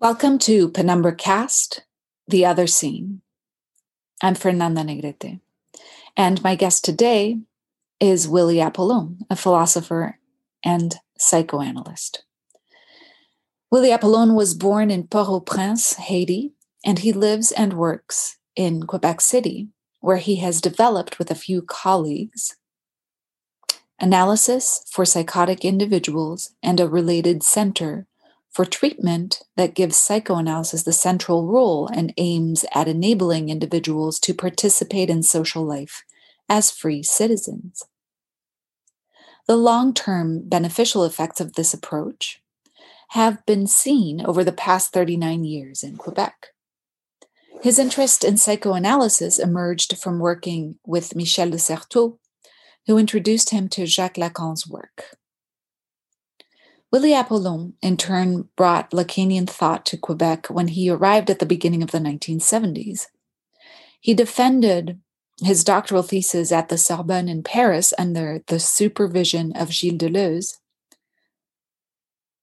Welcome to Penumbra Cast, The Other Scene. I'm Fernanda Negrete, and my guest today is Willie Apollon, a philosopher and psychoanalyst. Willie Apollon was born in Port-au-Prince, Haiti, and he lives and works in Quebec City, where he has developed with a few colleagues analysis for psychotic individuals and a related center for treatment that gives psychoanalysis the central role and aims at enabling individuals to participate in social life as free citizens. The long term beneficial effects of this approach have been seen over the past 39 years in Quebec. His interest in psychoanalysis emerged from working with Michel de Certeau, who introduced him to Jacques Lacan's work. Willie Apollon, in turn, brought Lacanian thought to Quebec when he arrived at the beginning of the 1970s. He defended his doctoral thesis at the Sorbonne in Paris under the supervision of Gilles Deleuze,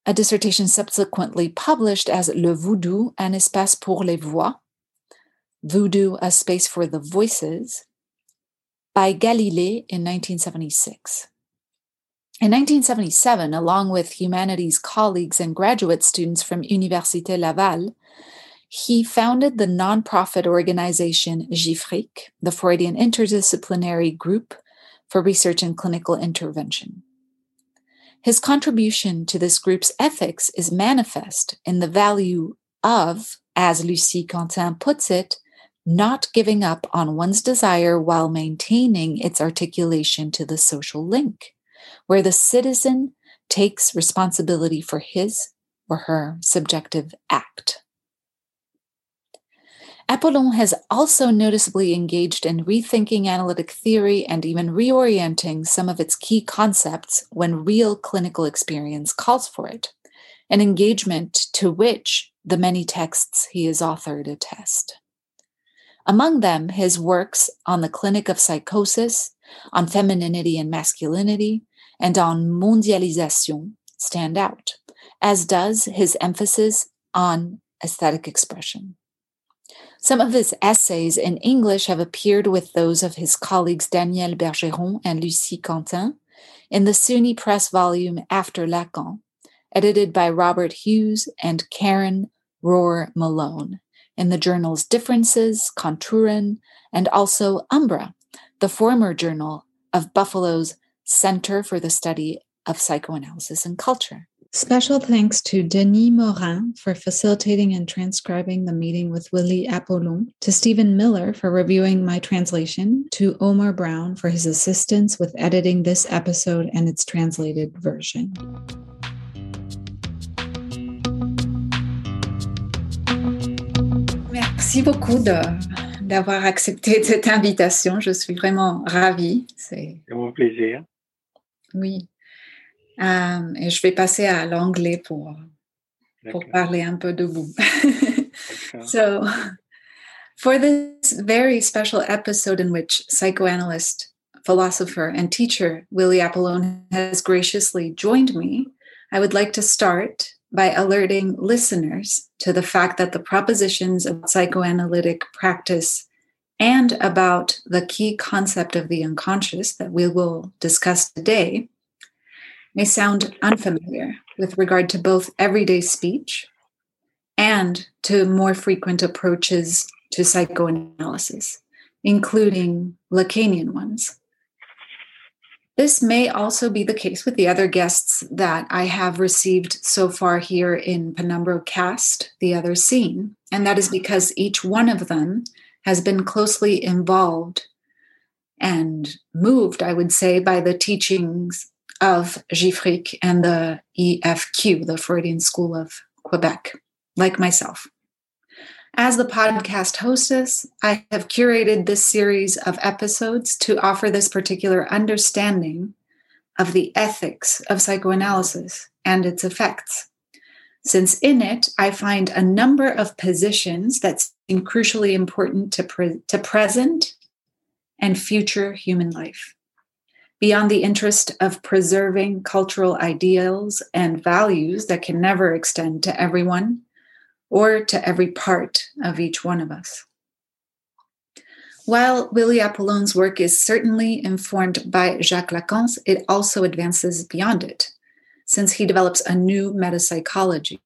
a dissertation subsequently published as Le Voodoo, un espace pour les voix, Voodoo, a space for the voices, by Galilée in 1976. In 1977, along with humanities colleagues and graduate students from Université Laval, he founded the nonprofit organization GIFRIC, the Freudian Interdisciplinary Group for Research and Clinical Intervention. His contribution to this group's ethics is manifest in the value of, as Lucie Quentin puts it, not giving up on one's desire while maintaining its articulation to the social link where the citizen takes responsibility for his or her subjective act. Apollon has also noticeably engaged in rethinking analytic theory and even reorienting some of its key concepts when real clinical experience calls for it, an engagement to which the many texts he has authored attest. Among them, his works on the clinic of psychosis, on femininity and masculinity, and on mondialisation stand out, as does his emphasis on aesthetic expression. Some of his essays in English have appeared with those of his colleagues Daniel Bergeron and Lucie Quentin in the SUNY Press volume After Lacan, edited by Robert Hughes and Karen Rohr Malone, in the journals Differences, Contouren, and also Umbra, the former journal of Buffalo's Center for the Study of Psychoanalysis and Culture. Special thanks to Denis Morin for facilitating and transcribing the meeting with Willie Apollon, to Stephen Miller for reviewing my translation, to Omar Brown for his assistance with editing this episode and its translated version. Merci beaucoup de, d'avoir accepté cette invitation. Je suis vraiment ravie. C'est mon plaisir. Oui. Um, et je vais passer à l'anglais pour, pour parler un peu de vous. so, for this very special episode in which psychoanalyst, philosopher, and teacher Willie Apollone has graciously joined me, I would like to start by alerting listeners to the fact that the propositions of psychoanalytic practice and about the key concept of the unconscious that we will discuss today may sound unfamiliar with regard to both everyday speech and to more frequent approaches to psychoanalysis, including Lacanian ones. This may also be the case with the other guests that I have received so far here in Penumbra Cast, The Other Scene, and that is because each one of them has been closely involved and moved, I would say, by the teachings of GIFRIC and the EFQ, the Freudian School of Quebec, like myself. As the podcast hostess, I have curated this series of episodes to offer this particular understanding of the ethics of psychoanalysis and its effects since in it I find a number of positions that seem crucially important to, pre- to present and future human life. Beyond the interest of preserving cultural ideals and values that can never extend to everyone, or to every part of each one of us. While Willie Apollon's work is certainly informed by Jacques Lacan's, it also advances beyond it, since he develops a new metapsychology.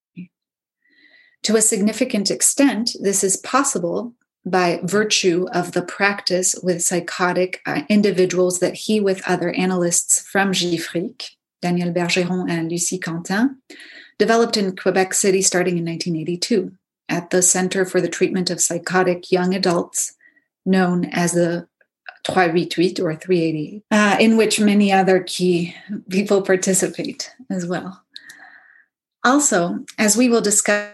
To a significant extent, this is possible by virtue of the practice with psychotic uh, individuals that he, with other analysts from GIFRIC, Daniel Bergeron and Lucie Quentin, developed in Quebec City starting in 1982 at the Center for the Treatment of Psychotic Young Adults, known as the 388 or 388, uh, in which many other key people participate as well. Also, as we will discuss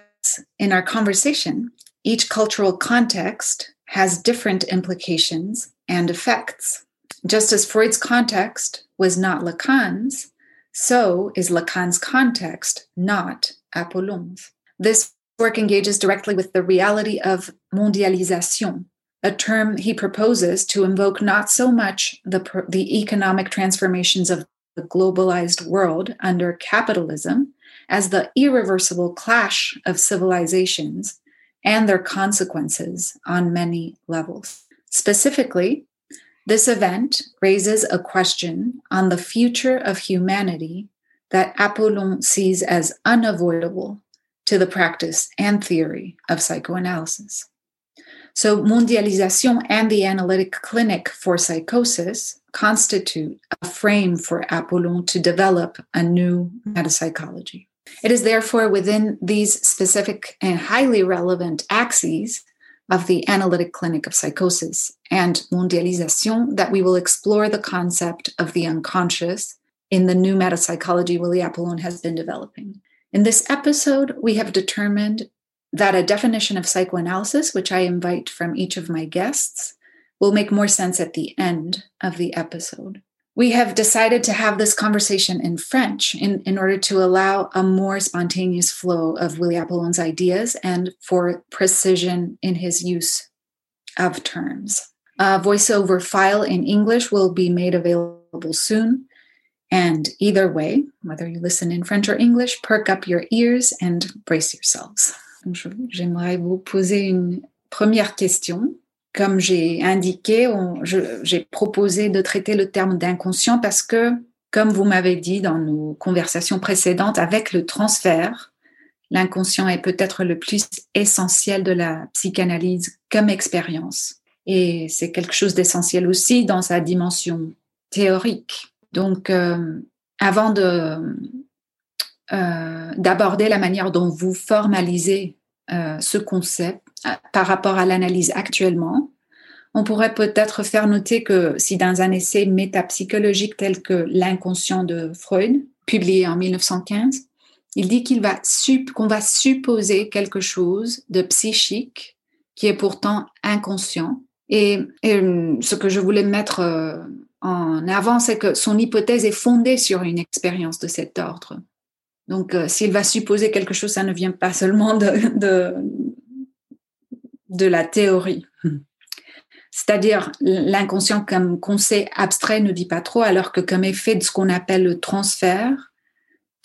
in our conversation, each cultural context has different implications and effects. Just as Freud's context was not Lacan's, so is Lacan's context not Apollon's. This work engages directly with the reality of mondialisation, a term he proposes to invoke not so much the, the economic transformations of the globalized world under capitalism as the irreversible clash of civilizations and their consequences on many levels. Specifically, this event raises a question on the future of humanity that Apollon sees as unavoidable to the practice and theory of psychoanalysis. So, mondialization and the analytic clinic for psychosis constitute a frame for Apollon to develop a new metapsychology. It is therefore within these specific and highly relevant axes of the analytic clinic of psychosis and mondialisation that we will explore the concept of the unconscious in the new metapsychology Willie Apollon has been developing. In this episode, we have determined that a definition of psychoanalysis, which I invite from each of my guests, will make more sense at the end of the episode we have decided to have this conversation in French in, in order to allow a more spontaneous flow of Willie Apollon's ideas and for precision in his use of terms. A voiceover file in English will be made available soon. And either way, whether you listen in French or English, perk up your ears and brace yourselves. J'aimerais vous poser une première question comme j'ai indiqué, j'ai proposé de traiter le terme d'inconscient parce que, comme vous m'avez dit dans nos conversations précédentes, avec le transfert, l'inconscient est peut-être le plus essentiel de la psychanalyse comme expérience. Et c'est quelque chose d'essentiel aussi dans sa dimension théorique. Donc, euh, avant euh, d'aborder la manière dont vous formalisez euh, ce concept, par rapport à l'analyse actuellement, on pourrait peut-être faire noter que si dans un essai métapsychologique tel que L'inconscient de Freud, publié en 1915, il dit qu'il va qu'on va supposer quelque chose de psychique qui est pourtant inconscient. Et, ce que je voulais mettre euh, en avant, c'est que son hypothèse est fondée sur une expérience de cet ordre. Donc, euh, s'il va supposer quelque chose, ça ne vient pas seulement de la théorie. C'est-à-dire l'inconscient comme concept abstrait ne dit pas trop, alors que comme effet de ce qu'on appelle le transfert,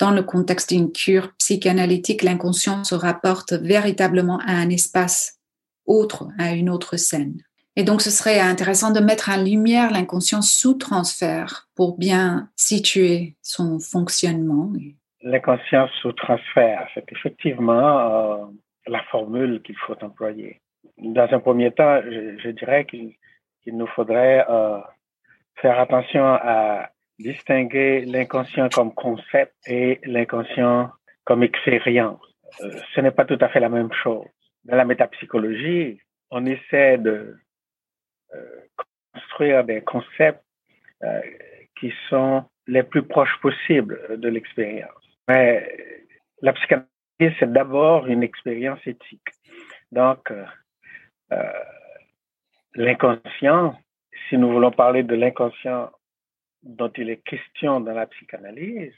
dans le contexte d'une cure psychanalytique, l'inconscient se rapporte véritablement à un espace autre, à une autre scène. Et donc, ce serait intéressant de mettre en lumière l'inconscient sous transfert pour bien situer son fonctionnement. L'inconscient sous transfert, c'est effectivement euh, la formule qu'il faut employer dans un premier temps, je, dirais qu'il nous faudrait euh, faire attention à distinguer l'inconscient comme concept et l'inconscient comme expérience. Euh, ce n'est pas tout à fait la même chose. Dans la métapsychologie, on essaie de euh, construire des concepts qui sont les plus proches possibles de l'expérience. Mais la psychanalyse, c'est d'abord une expérience éthique. Donc, l'inconscient, si nous voulons parler de l'inconscient dont il est question dans la psychanalyse,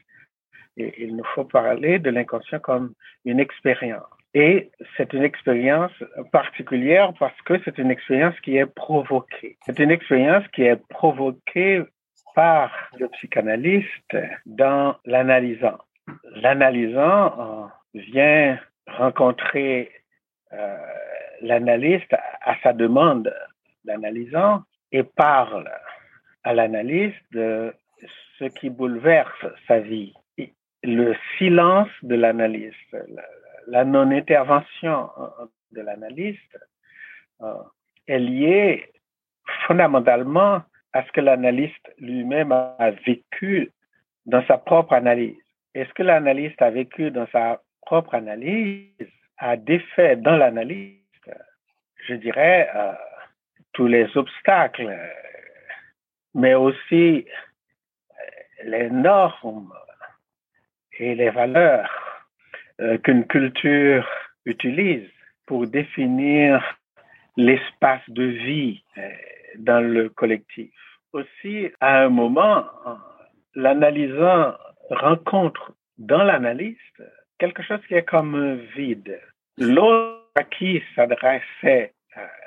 il nous faut parler de l'inconscient comme une expérience. Et c'est une expérience particulière parce que c'est une expérience qui est provoquée. C'est une expérience qui est provoquée par le psychanalyste dans l'analysant. L'analysant vient rencontrer l'analyste à sa demande, l'analysant, et parle à l'analyste de ce qui bouleverse sa vie. Le silence de l'analyste, la, non-intervention de l'analyste euh, est liée fondamentalement à ce que l'analyste lui-même a vécu dans sa propre analyse. Et ce que l'analyste a vécu dans sa propre analyse a défait dans l'analyste, je dirais, euh, tous les obstacles, mais aussi les normes et les valeurs euh, qu'une culture utilise pour définir l'espace de vie euh, dans le collectif. Aussi, à un moment, l'analysant rencontre dans l'analyste quelque chose qui est comme un vide. L'autre à qui s'adressait euh,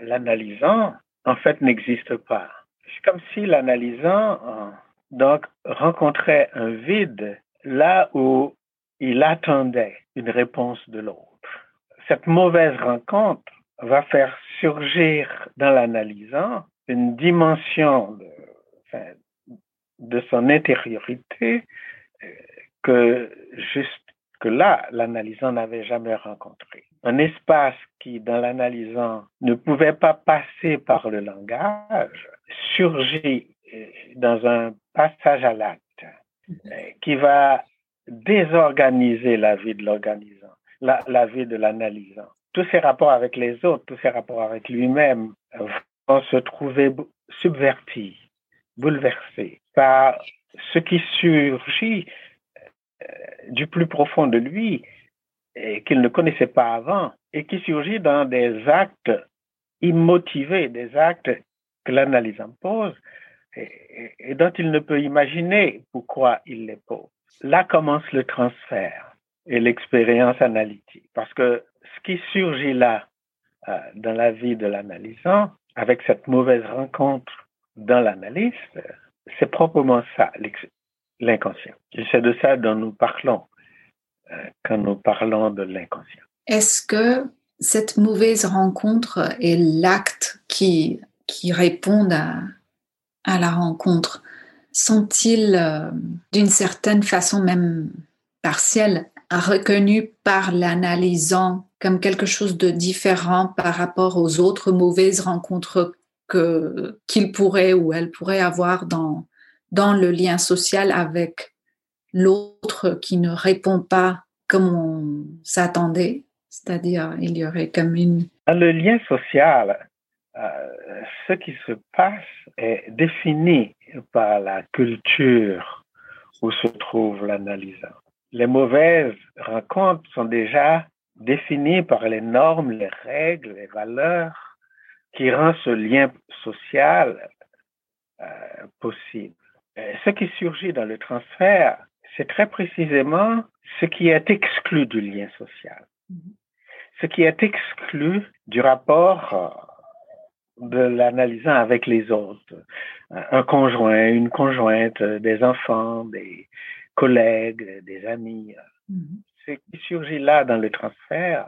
l'analysant, en fait, n'existe pas. C'est comme si l'analysant donc rencontrait un vide là où il attendait une réponse de l'autre. Cette mauvaise rencontre va faire surgir dans l'analysant une dimension de, de son intériorité euh, que juste que là, l'analysant n'avait jamais rencontré. Un espace qui, dans l'analysant, ne pouvait pas passer par le langage, surgit euh, dans un passage à l'acte euh, qui va désorganiser la vie de l'organisant, la, la, vie de l'analysant. Tous ses rapports avec les autres, tous ses rapports avec lui-même vont se trouver subvertis, bouleversés par ce qui surgit du plus profond de lui qu'il ne connaissait pas avant et qui surgit dans des actes immotivés, des actes que l'analysant pose et, dont il ne peut imaginer pourquoi il les pose. Là commence le transfert et l'expérience analytique, parce que ce qui surgit là euh, dans la vie de l'analysant, avec cette mauvaise rencontre dans l'analyste, c'est proprement ça, l'inconscient. C'est de ça dont nous parlons euh, quand nous parlons de l'inconscient. Est-ce que cette mauvaise rencontre est l'acte qui, qui répond à, à la rencontre? Sont-ils euh, d'une certaine façon même partielle reconnus par l'analysant comme quelque chose de différent par rapport aux autres mauvaises rencontres que qu'il pourrait ou elle pourrait avoir dans dans le lien social avec l'autre qui ne répond pas comme on s'attendait, c'est-à-dire il y aurait comme une le lien social euh, ce qui se passe est défini par la culture où se trouve l'analysant. Les mauvaises rencontres sont déjà définies par les normes, les règles, les valeurs qui rendent ce lien social euh, possible. Ce qui surgit dans le transfert, c'est très précisément ce qui est exclu du lien social, mm-hmm. ce qui est exclu du rapport euh, de l'analysant avec les autres. Un conjoint, une conjointe, des enfants, des collègues, des amis. Mm-hmm. Ce qui surgit là dans le transfert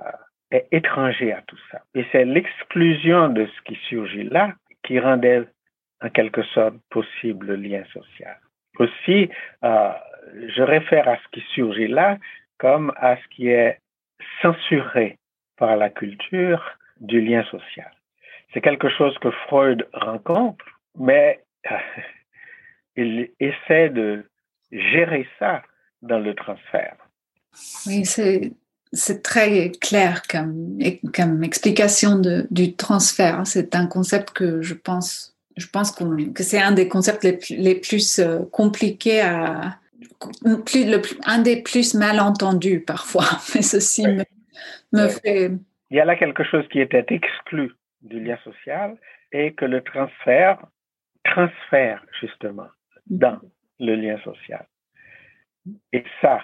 est étranger à tout ça. Et c'est l'exclusion de ce qui surgit là qui rendait en quelque sorte possible le lien social. Aussi, euh, je réfère à ce qui surgit là comme à ce qui est censuré par la culture du lien social. C'est quelque chose que Freud rencontre, mais il essaie de gérer ça dans le transfert. Oui, c'est, très clair comme, comme explication du transfert. C'est un concept que je pense, je pense que c'est un des concepts les plus, les plus euh, compliqués à, plus, le, un des plus mal entendus parfois, mais ceci me, me fait... Il y a là quelque chose qui était exclu du lien social et que le transfert transfère justement dans le lien social. Et ça,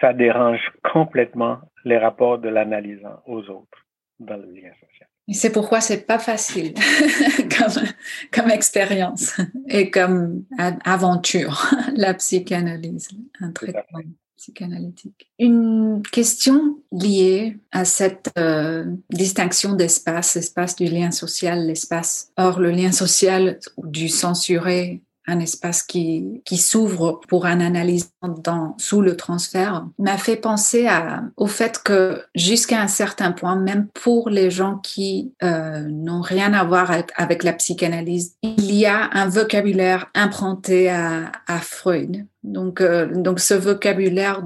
ça dérange complètement les rapports de l'analysant aux autres dans le lien social. Et c'est pourquoi c'est pas facile comme, comme expérience et comme aventure, la psychanalyse, un traitement. psychanalytique. Une question liée à cette euh, distinction d'espace, l'espace du lien social, l'espace hors le lien social du censuré un espace qui, qui s'ouvre pour un analyse dans, sous le transfert, m'a fait penser au fait que jusqu'à un certain point, même pour les gens qui euh, n'ont rien à voir avec, la psychanalyse, il y a un vocabulaire impronté à, à Freud. Donc, euh, donc ce vocabulaire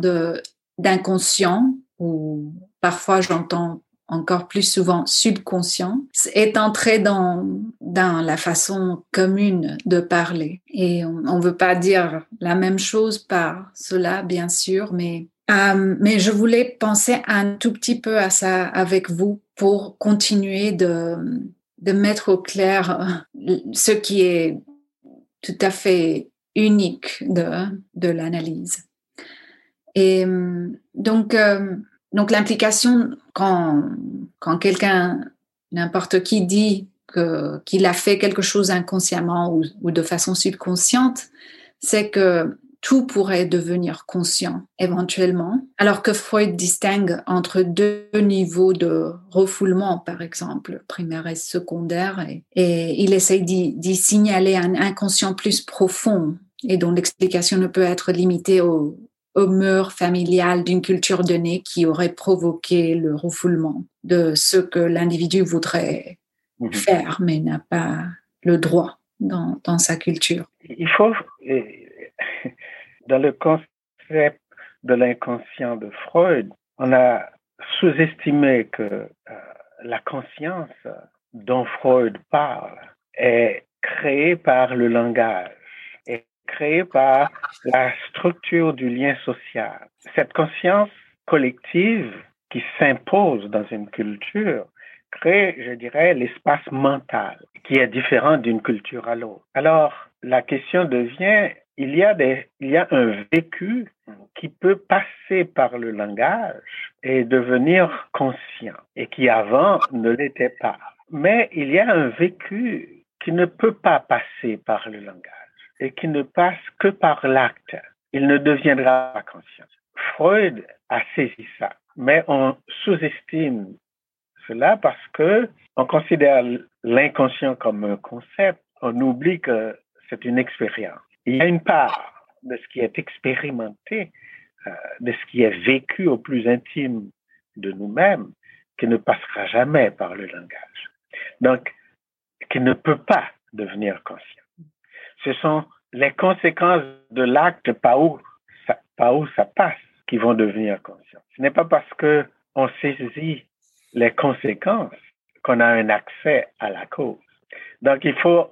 d'inconscient, ou parfois j'entends encore plus souvent subconscient, est entré dans, la façon commune de parler. Et on ne veut pas dire la même chose par cela, bien sûr, mais, euh, mais je voulais penser un tout petit peu à ça avec vous pour continuer de, de mettre au clair euh, ce qui est tout à fait unique de, de l'analyse. Et euh, donc, l'implication, quand, quelqu'un, n'importe qui dit qu'il a fait quelque chose inconsciemment ou, de façon subconsciente, c'est que tout pourrait devenir conscient éventuellement, alors que Freud distingue entre deux niveaux de refoulement, par exemple, primaire et secondaire, et, et il essaye d'y signaler un inconscient plus profond et dont l'explication ne peut être limitée au, au mur familial d'une culture donnée qui aurait provoqué le refoulement de ce que l'individu voudrait mhm. faire, mais n'a pas le droit dans, dans, sa culture. Il faut, dans le concept de l'inconscient de Freud, on a sous-estimé que euh, la conscience dont Freud parle est créée par le langage créé par la structure du lien social. Cette conscience collective qui s'impose dans une culture crée, je dirais, l'espace mental qui est différent d'une culture à l'autre. Alors, la question devient, il y, a des, il y a un vécu qui peut passer par le langage et devenir conscient et qui avant ne l'était pas. Mais il y a un vécu qui ne peut pas passer par le langage et qui ne passe que par l'acte. Il ne deviendra pas conscient. Freud a saisi ça, mais on sous-estime cela parce que on considère l'inconscient comme un concept. On oublie que c'est une expérience. Il y a une part de ce qui est expérimenté, euh, de ce qui est vécu au plus intime de nous-mêmes, qui ne passera jamais par le langage. Donc, qui ne peut pas devenir conscient ce sont les conséquences de l'acte par où ça, passe qui vont devenir conscients. Ce n'est pas parce que on saisit les conséquences qu'on a un accès à la cause. Donc, il faut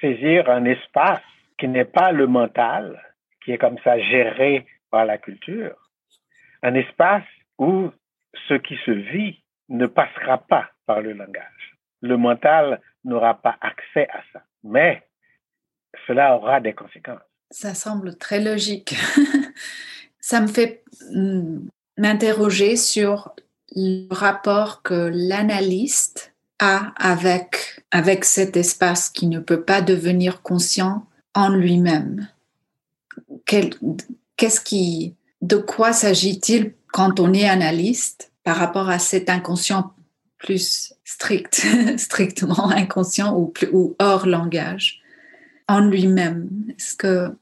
saisir un espace qui n'est pas le mental, qui est comme ça géré par la culture, un espace où ce qui se vit ne passera pas par le langage. Le mental n'aura pas accès à ça. Mais cela aura des conséquences. Ça semble très logique. Ça me fait hmm, m'interroger sur le rapport que l'analyste a avec, avec cet espace qui ne peut pas devenir conscient en lui-même. Qu'est-ce qui, de quoi s'agit-il quand on est analyste par rapport à cet inconscient plus strict, strictement inconscient ou, ou hors langage? En lui-même? Est-ce que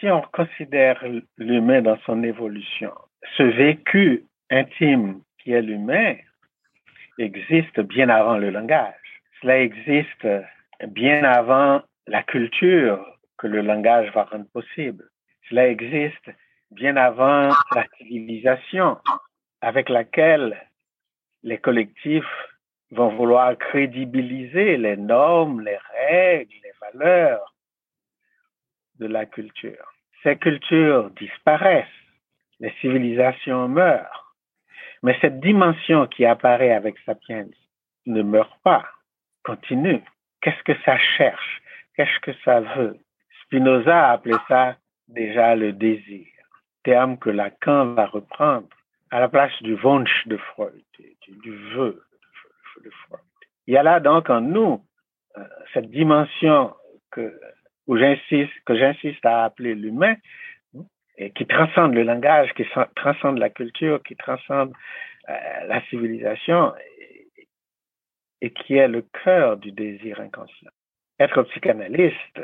si on considère l'humain dans son évolution, ce vécu intime qui est l'humain existe bien avant le langage. Cela existe bien avant la culture que le langage va rendre possible. Cela existe bien avant la civilisation avec laquelle les collectifs vont vouloir crédibiliser les normes, les règles, les valeurs de la culture. Ces cultures disparaissent, les civilisations meurent, mais cette dimension qui apparaît avec Sapiens ne meurt pas, continue. Qu'est-ce que ça cherche? Qu'est-ce que ça veut? Spinoza a appelé ça déjà le désir, terme que Lacan va reprendre à la place du Wunsch de Freud, du, vœu de Freud. Il y a là donc en nous euh, cette dimension que j'insiste, que j'insiste à appeler l'humain, et qui transcende le langage, qui transcende la culture, qui transcende euh, la civilisation et qui est le cœur du désir inconscient. Être psychanalyste,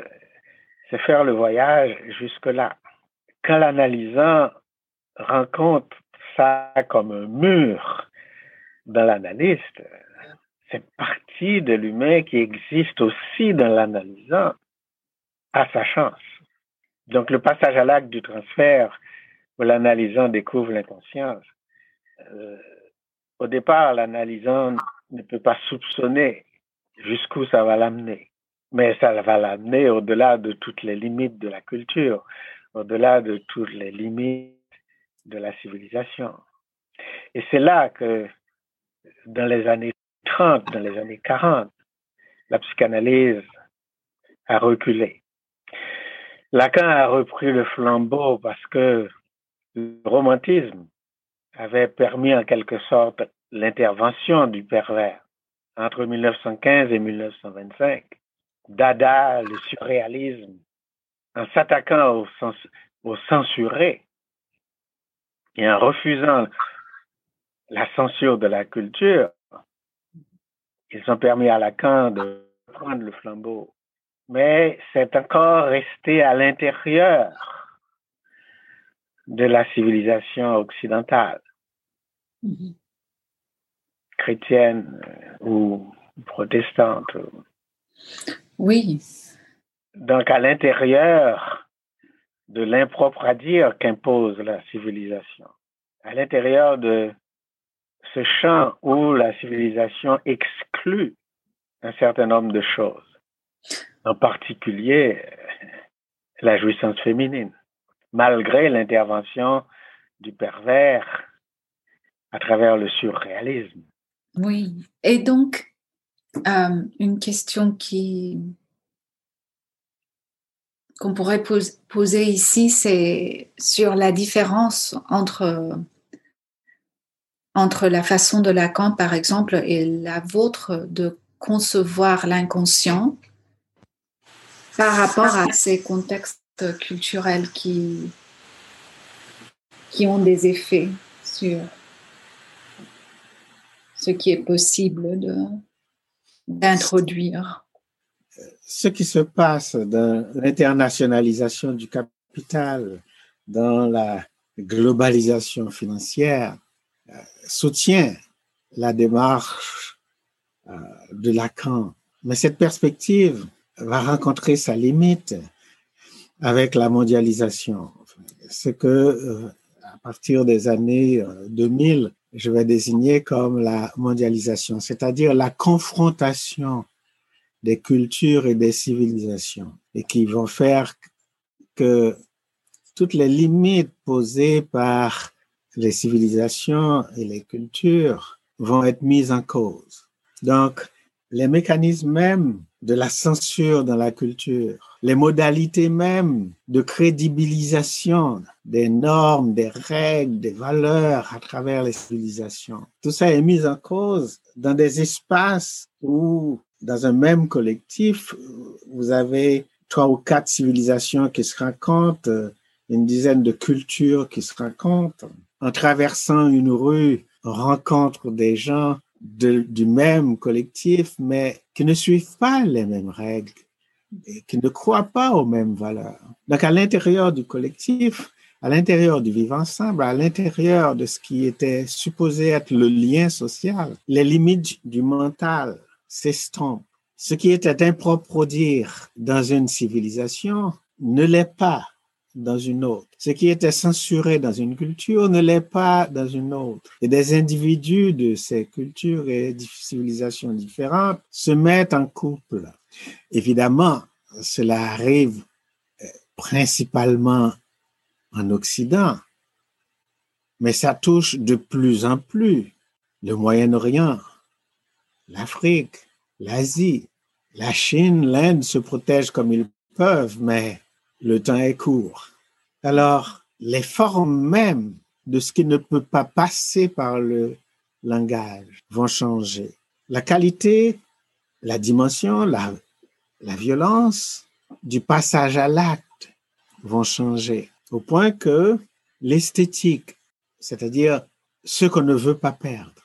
c'est faire le voyage jusque-là. Quand l'analysant rencontre ça comme un mur dans l'analyste, c'est partie de l'humain qui existe aussi dans l'analysant à sa chance. Donc le passage à l'acte du transfert où l'analysant découvre l'inconscience, euh, au départ, l'analysant ne peut pas soupçonner jusqu'où ça va l'amener. Mais ça va l'amener au-delà de toutes les limites de la culture, au-delà de toutes les limites de la civilisation. Et c'est là que, dans les années 30, dans les années 40, la psychanalyse a reculé. Lacan a repris le flambeau parce que le romantisme avait permis en quelque sorte l'intervention du pervers entre 1915 et 1925. Dada, le surréalisme, en s'attaquant au, censuré et en refusant la censure de la culture, ils ont permis à Lacan de prendre le flambeau. Mais c'est encore resté à l'intérieur de la civilisation occidentale. Mm-hmm. chrétienne euh, ou protestante. Oui. Donc à l'intérieur de l'impropre à dire qu'impose la civilisation, à l'intérieur de ce champ où la civilisation exclut un certain nombre de choses, en particulier la jouissance féminine, malgré l'intervention du pervers à travers le surréalisme. Oui, et donc, euh, une question qui qu'on pourrait poser ici, c'est sur la différence entre, entre la façon de Lacan, par exemple, et la vôtre de concevoir l'inconscient par rapport à ces contextes culturels qui, qui ont des effets sur ce qui est possible d'introduire. Ce qui se passe dans l'internationalisation du capital, dans la globalisation financière, euh, soutient la démarche euh, de Lacan. Mais cette perspective va rencontrer sa limite avec la mondialisation. Ce que, euh, à partir des années 2000, je vais désigner comme la mondialisation, c'est-à-dire la confrontation des cultures et des civilisations, et qui vont faire que toutes les limites posées par les civilisations et les cultures vont être mises en cause. Donc, les mécanismes même de la censure dans la culture, les modalités même de crédibilisation des normes, des règles, des valeurs à travers les civilisations. Tout ça est mis en cause dans des espaces où, dans un même collectif, vous avez trois ou quatre civilisations qui se rencontrent, une dizaine de cultures qui se rencontrent. En traversant une rue, on rencontre des gens du même collectif, mais qui ne suivent pas les mêmes règles qui ne croient pas aux mêmes valeurs. Donc, à l'intérieur du collectif, à l'intérieur du vivre ensemble, à l'intérieur de ce qui était supposé être le lien social, les limites du mental s'estompent. Ce qui était impropre dire dans une civilisation ne l'est pas dans une autre. Ce qui était censuré dans une culture ne l'est pas dans une autre. Et des individus de ces cultures et civilisations différentes se mettent en couple. Évidemment, cela arrive euh, principalement en Occident, mais ça touche de plus en plus le Moyen-Orient, l'Afrique, l'Asie, la Chine, l'Inde se protègent comme ils peuvent, mais le temps est court. Alors, les formes mêmes de ce qui ne peut pas passer par le langage vont changer. La qualité, la dimension, la, la violence du passage à l'acte vont changer. au point que l'esthétique, c'est-à-dire ce qu'on ne veut pas perdre,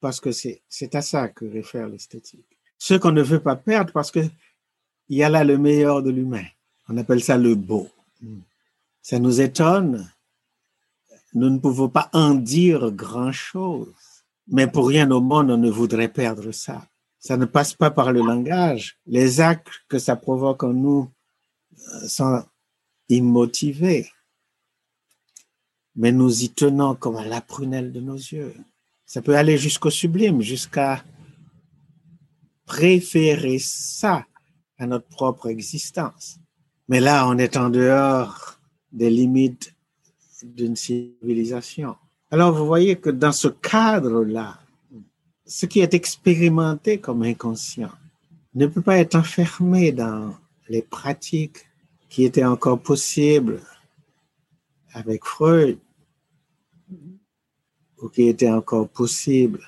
parce que c'est à ça que réfère l'esthétique. Ce qu'on ne veut pas perdre parce que il y a là le meilleur de l'humain. On appelle ça le beau. Ça nous étonne. Nous ne pouvons pas en dire grand-chose. Mais pour rien au monde, on ne voudrait perdre ça. Ça ne passe pas par le langage. Les actes que ça provoque en nous euh, sont immotivés. Mais nous y tenons comme à la prunelle de nos yeux. Ça peut aller jusqu'au sublime, jusqu'à préférer ça à notre propre existence. Mais là, on est en dehors des limites d'une civilisation. Alors, vous voyez que dans ce cadre-là, ce qui est expérimenté comme inconscient ne peut pas être enfermé dans les pratiques qui étaient encore possibles avec Freud ou qui étaient encore possibles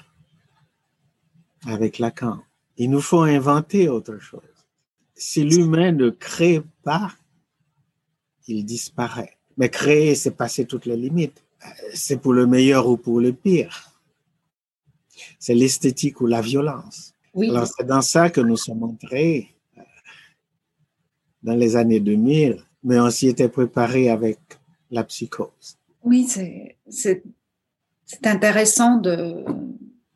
avec Lacan. Il nous faut inventer autre chose. Si l'humain ne crée pas, il disparaît. Mais créer, c'est passer toutes les limites. C'est pour le meilleur ou pour le pire. C'est l'esthétique ou la violence. Alors, c'est dans ça que nous sommes entrés euh, dans les années 2000, mais on s'y était préparé avec la psychose. Oui, c'est intéressant de,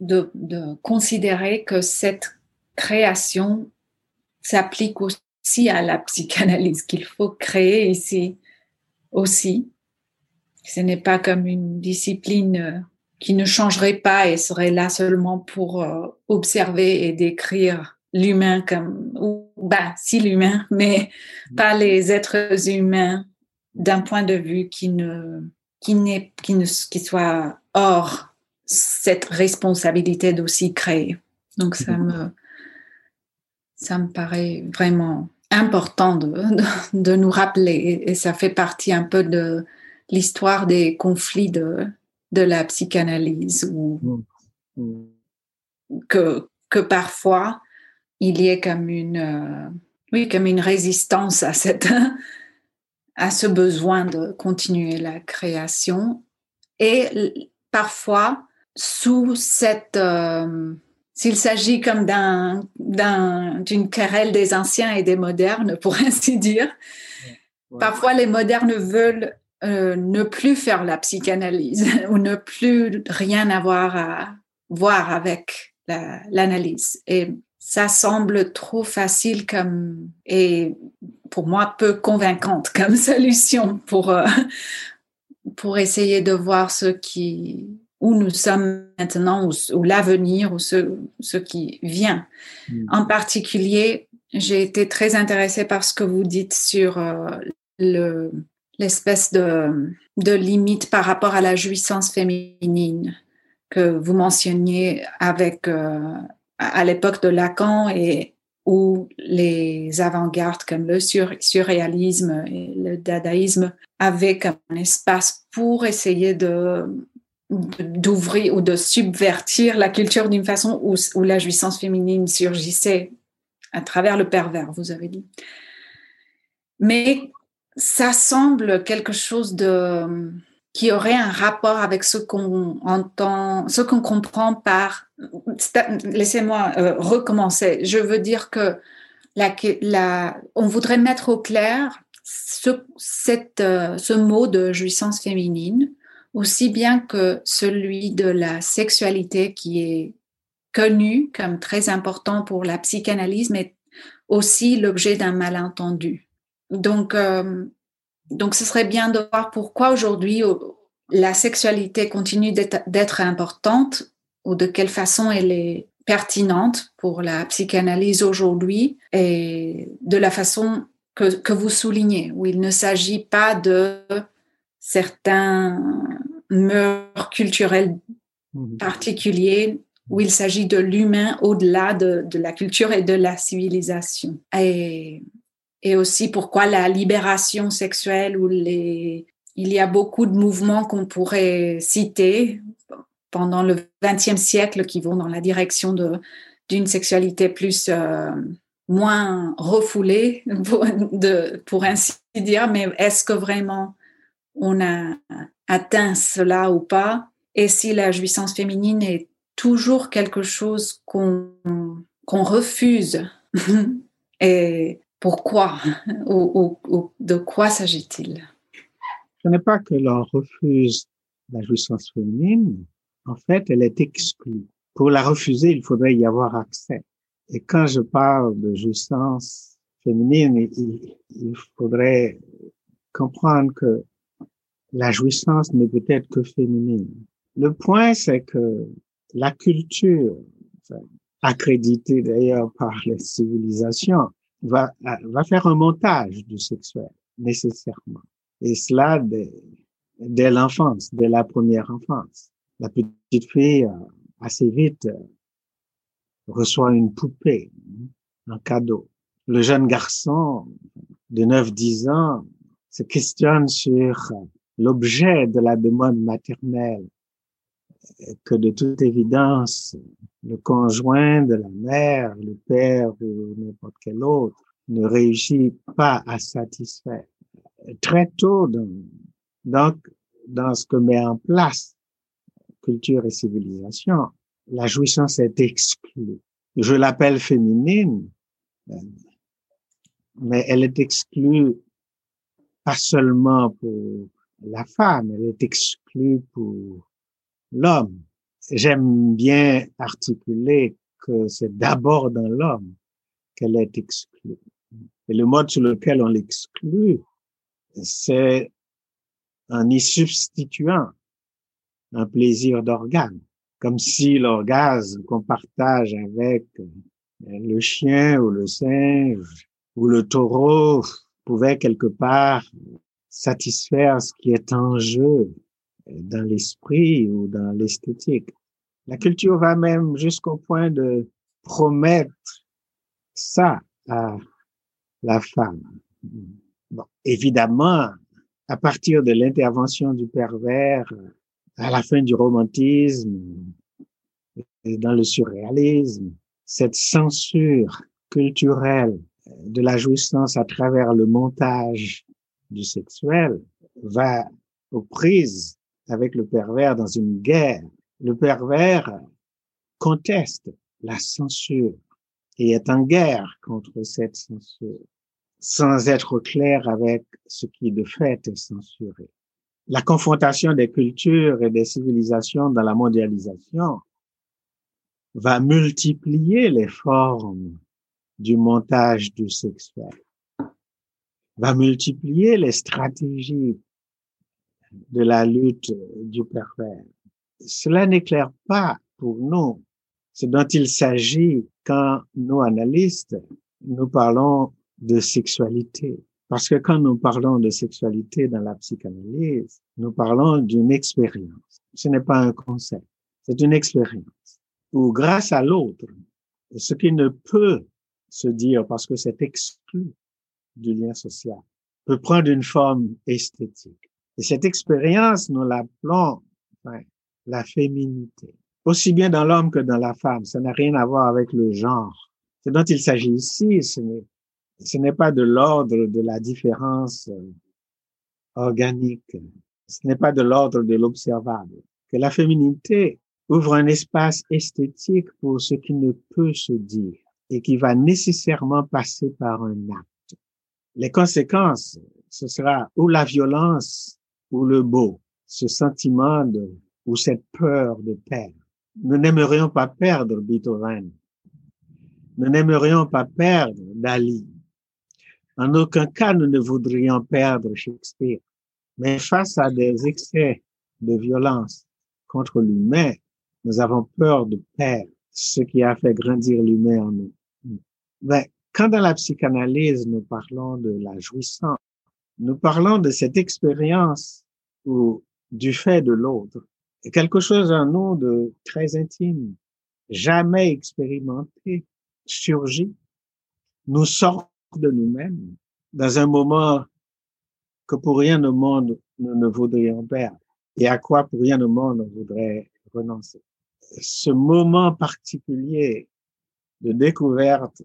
de, de, considérer que cette création s'applique aussi à la psychanalyse, qu'il faut créer ici aussi. Ce n'est pas comme une discipline euh, qui ne changerait pas et serait là seulement pour euh, observer et décrire l'humain comme, ou bah, si l'humain, mais pas les êtres humains d'un point de vue qui ne, qui n'est, qui ne, qui soit hors cette responsabilité d'aussi créer. Donc ça mhm. me, ça me paraît vraiment important de, de, nous rappeler et ça fait partie un peu de l'histoire des conflits de, de la psychanalyse ou mm. Mm. que, que parfois il y ait comme une, euh, oui, comme une résistance à, cette, à ce besoin de continuer la création et parfois sous cette euh, s'il s'agit comme d'un, d'une querelle des anciens et des modernes, pour ainsi dire. Parfois, les modernes veulent euh, ne plus faire la psychanalyse ou ne plus rien avoir à voir avec l'analyse. et ça semble trop facile comme et pour moi peu convaincante comme solution pour euh, pour essayer de voir ce qui où nous sommes maintenant, ou, l'avenir, ou ce, ce qui vient. Hmm. En particulier, j'ai été très intéressée par ce que vous dites sur euh, le, l'espèce de, de limite par rapport à la jouissance féminine que vous mentionniez avec euh, à l'époque de Lacan et où les avant-gardes comme le surréalisme et le dadaïsme avaient comme un espace pour essayer de d'ouvrir ou de subvertir la culture d'une façon où, la jouissance féminine surgissait à travers le pervers, vous avez dit. Mais ça semble quelque chose de qui aurait un rapport avec ce qu'on entend, ce qu'on comprend par. Laissez-moi euh, recommencer. Je veux dire que la, on voudrait mettre au clair ce, euh, ce mot de jouissance féminine aussi bien que celui de la sexualité qui est connu comme très important pour la psychanalyse, mais aussi l'objet d'un malentendu. Donc, euh, donc, ce serait bien de voir pourquoi aujourd'hui la sexualité continue d'être importante ou de quelle façon elle est pertinente pour la psychanalyse aujourd'hui et de la façon que, que vous soulignez, où il ne s'agit pas de certains mœurs culturels mhm. particuliers où il s'agit de l'humain au-delà de, de, la culture et de la civilisation. Et, et aussi pourquoi la libération sexuelle ou les... Il y a beaucoup de mouvements qu'on pourrait citer pendant le XXe siècle qui vont dans la direction de d'une sexualité plus euh, moins refoulée, pour, de, pour ainsi dire. Mais est-ce que vraiment on a atteint cela ou pas, et si la jouissance féminine est toujours quelque chose qu'on refuse. et pourquoi ou, De quoi s'agit-il? Ce n'est pas que l'on refuse la jouissance féminine, en fait, elle est exclue. Pour la refuser, il faudrait y avoir accès. Et quand je parle de jouissance féminine, il, il faudrait comprendre que la jouissance ne peut être que féminine. Le point, c'est que la culture, accréditée d'ailleurs par les civilisations, va, va faire un montage du sexuel, nécessairement. Et cela dès, dès l'enfance, dès la première enfance. La petite fille, euh, assez vite, euh, reçoit une poupée, un cadeau. Le jeune garçon de 9-10 ans se questionne sur l'objet de la demande maternelle que de toute évidence, le conjoint de la mère, le père ou n'importe quel autre ne réussit pas à satisfaire. Très tôt, donc, dans ce que met en place culture et civilisation, la jouissance est exclue. Je l'appelle féminine, mais elle est exclue pas seulement pour la femme, elle est exclue pour l'homme. J'aime bien articuler que c'est d'abord dans l'homme qu'elle est exclue. Et le mode sur lequel on l'exclut, c'est en y substituant un plaisir d'organe, comme si l'orgasme qu'on partage avec le chien ou le singe ou le taureau pouvait quelque part satisfaire ce qui est en jeu dans l'esprit ou dans l'esthétique. La culture va même jusqu'au point de promettre ça à la femme. Bon, évidemment, à partir de l'intervention du pervers, à la fin du romantisme et dans le surréalisme, cette censure culturelle de la jouissance à travers le montage sexuel va aux prises avec le pervers dans une guerre. Le pervers conteste la censure et est en guerre contre cette censure sans être clair avec ce qui de fait est censuré. La confrontation des cultures et des civilisations dans la mondialisation va multiplier les formes du montage du sexuel, va multiplier les stratégies de la lutte du pervers. Cela n'éclaire pas pour nous ce dont il s'agit quand nous, analystes, nous parlons de sexualité. Parce que quand nous parlons de sexualité dans la psychanalyse, nous parlons d'une expérience. Ce n'est pas un concept, c'est une expérience où grâce à l'autre, ce qui ne peut se dire parce que c'est exclu du lien social, peut prendre une forme esthétique. Et cette expérience, nous l'appelons la féminité. Aussi bien dans l'homme que dans la femme. Ça n'a rien à voir avec le genre. Ce dont il s'agit ici, ce n'est, ce n'est pas de l'ordre de la différence euh, organique. Ce n'est pas de l'ordre de l'observable. Que la féminité ouvre un espace esthétique pour ce qui ne peut se dire et qui va nécessairement passer par un acte. Les conséquences, ce sera ou la violence ou le beau, ce sentiment de, ou cette peur de perdre. Nous n'aimerions pas perdre Beethoven. Nous n'aimerions pas perdre Dali. En aucun cas, nous ne voudrions perdre Shakespeare. Mais face à des excès de violence contre l'humain, nous avons peur de perdre ce qui a fait grandir l'humain en nous. Quand dans la psychanalyse, nous parlons de la jouissance, nous parlons de cette expérience ou du fait de l'autre, quelque chose en nous de très intime, jamais expérimenté, surgit, nous sort de nous-mêmes dans un moment que pour rien au monde nous ne voudrions perdre et à quoi pour rien au monde on voudrait renoncer. Ce moment particulier de découverte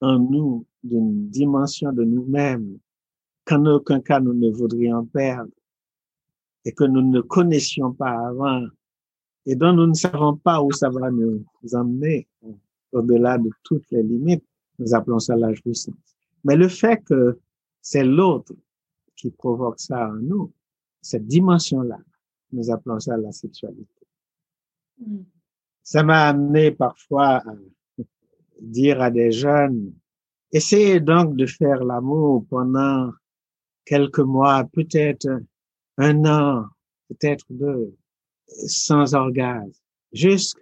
en nous d'une dimension de nous-mêmes qu'en aucun cas nous ne voudrions perdre et que nous ne connaissions pas avant et dont nous ne savons pas où ça va nous emmener au-delà de toutes les limites, nous appelons ça la jouissance. Mais le fait que c'est l'autre qui provoque ça en nous, cette dimension-là, nous appelons ça la sexualité. Mm. Ça m'a amené parfois à dire à des jeunes, essayez donc de faire l'amour pendant quelques mois, peut-être un an, peut-être deux, sans orgasme, juste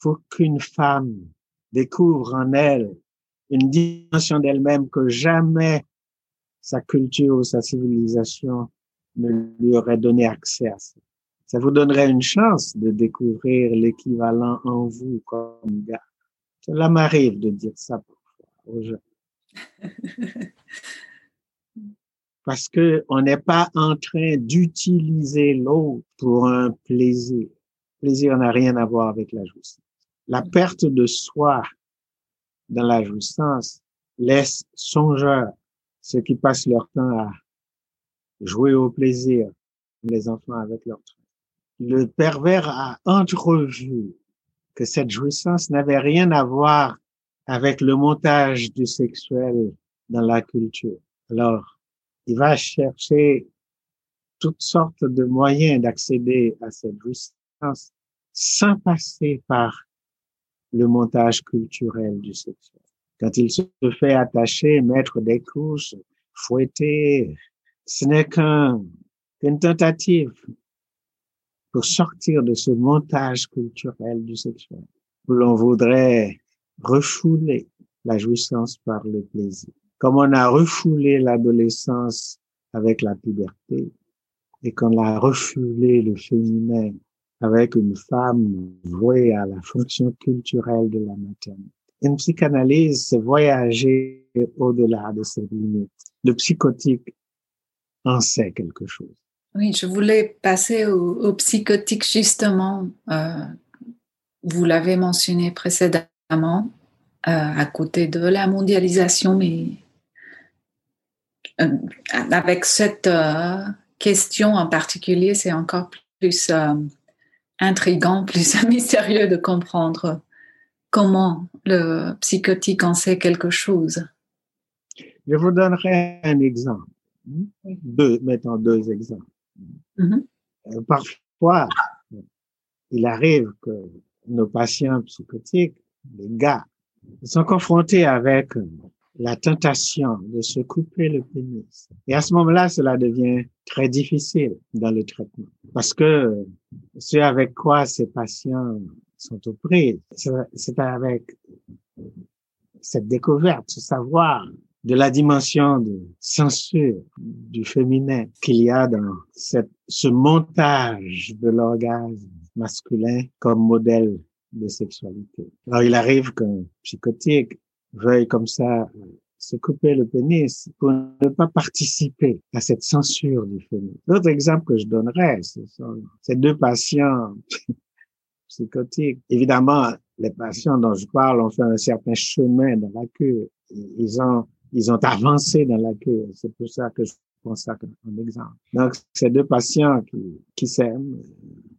pour qu'une femme découvre en elle une dimension d'elle-même que jamais sa culture ou sa civilisation ne lui aurait donné accès à ça. Ça vous donnerait une chance de découvrir l'équivalent en vous comme gars. Cela m'arrive de dire ça aux gens. Parce que on n'est pas en train d'utiliser l'autre pour un plaisir. Le plaisir n'a rien à voir avec la jouissance. La perte de soi dans la jouissance laisse songeur ceux qui passent leur temps à jouer au plaisir, les enfants avec leur train. Le pervers a entrevu que cette jouissance n'avait rien à voir avec le montage du sexuel dans la culture. Alors, il va chercher toutes sortes de moyens d'accéder à cette jouissance sans passer par le montage culturel du sexuel. Quand il se fait attacher, mettre des couches, fouetter, ce n'est qu'une tentative pour sortir de ce montage culturel du sexuel, où l'on voudrait refouler la jouissance par le plaisir. Comme on a refoulé l'adolescence avec la puberté et qu'on a refoulé le féminin avec une femme vouée à la fonction culturelle de la maternité. Une psychanalyse, c'est voyager au-delà de ces limites. Le psychotique en sait quelque chose. Oui, je voulais passer au, psychotique justement. Euh, vous l'avez mentionné précédemment, euh, à côté de la mondialisation, mais euh, avec cette question en particulier, c'est encore plus intrigant, plus mystérieux de comprendre comment le psychotique en sait quelque chose. Je vous donnerai un exemple. Deux, mettons deux exemples. Mm-hmm. Euh, parfois, il arrive que nos patients psychotiques, les gars, sont confrontés avec la tentation de se couper le pénis. Et à ce moment-là, cela devient très difficile dans le traitement parce que ce avec quoi ces patients sont au prises, c'est avec cette découverte, ce savoir de la dimension de censure du féminin qu'il y a dans cette, ce montage de l'orgasme masculin comme modèle de sexualité. Alors il arrive qu'un psychotique veuille comme ça se couper le pénis pour ne pas participer à cette censure du féminin. L'autre exemple que je donnerais, ce sont ces deux patients psychotiques. Évidemment, les patients dont je parle ont fait un certain chemin dans la cure. Ils ont ils ont avancé dans la cure. C'est pour ça que je prends ça comme exemple. Donc, c'est deux patients qui, s'aiment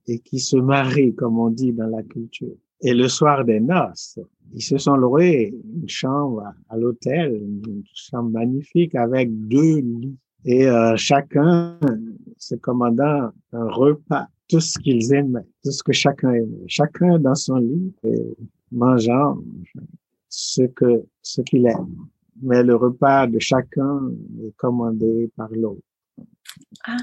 et qui se marient, comme on dit dans la culture. Et le soir des noces, ils se sont loués une chambre à, l'hôtel, une chambre magnifique avec deux lits. Et euh, chacun se commandant un repas, tout ce qu'ils aimaient, tout ce que chacun aimait. Chacun dans son lit et mangeant ce que ce qu'il aime mais le repas de chacun est commandé par l'autre. Ah.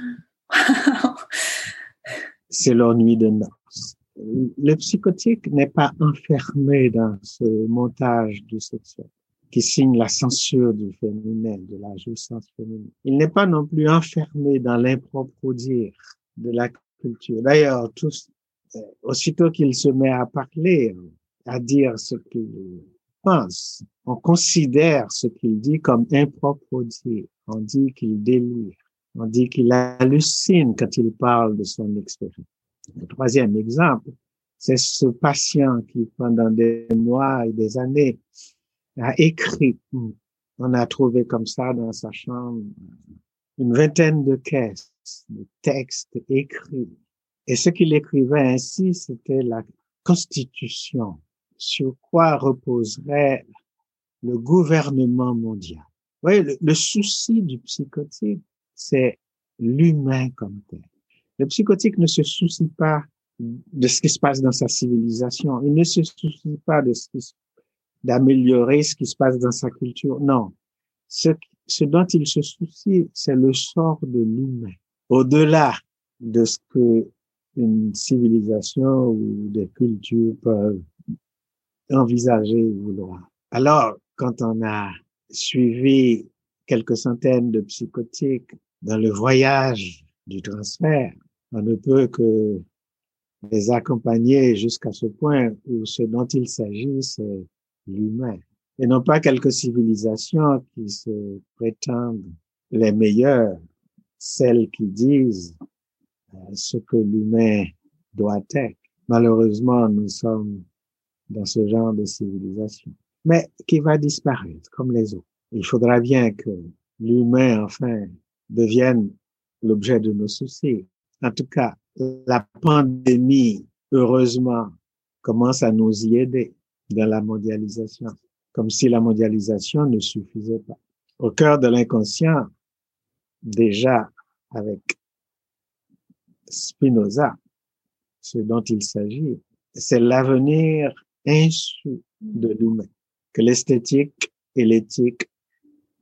C'est leur nuit de noces. Le psychotique n'est pas enfermé dans ce montage du sexuel qui signe la censure du féminin, de la jouissance féminine. Il n'est pas non plus enfermé dans l'impropre dire de la culture. D'ailleurs, tous, euh, aussitôt qu'il se met à parler, à dire ce qu'il pense, on considère ce qu'il dit comme impropre. On dit qu'il délire. On dit qu'il hallucine quand il parle de son expérience. Le troisième exemple, c'est ce patient qui, pendant des mois et des années, a écrit. On a trouvé comme ça dans sa chambre une vingtaine de caisses de textes écrits. Et ce qu'il écrivait ainsi, c'était la constitution sur quoi reposerait le gouvernement mondial. Vous voyez, le, souci du psychotique, c'est l'humain comme tel. Le psychotique ne se soucie pas de ce qui se passe dans sa civilisation. Il ne se soucie pas de ce d'améliorer ce qui se passe dans sa culture. Non. Ce, ce dont il se soucie, c'est le sort de l'humain. Au-delà de ce que une civilisation ou des cultures peuvent envisager ou vouloir. Alors, quand on a suivi quelques centaines de psychotiques dans le voyage du transfert, on ne peut que les accompagner jusqu'à ce point où ce dont il s'agit, c'est l'humain. Et non pas quelques civilisations qui se prétendent les meilleures, celles qui disent euh, ce que l'humain doit être. Malheureusement, nous sommes dans ce genre de civilisation, mais qui va disparaître comme les autres. Il faudra bien que l'humain, enfin, devienne l'objet de nos soucis. En tout cas, la pandémie, heureusement, commence à nous y aider dans la mondialisation, comme si la mondialisation ne suffisait pas. Au cœur de l'inconscient, déjà avec Spinoza, ce dont il s'agit, c'est l'avenir insu de l'humain, que l'esthétique et l'éthique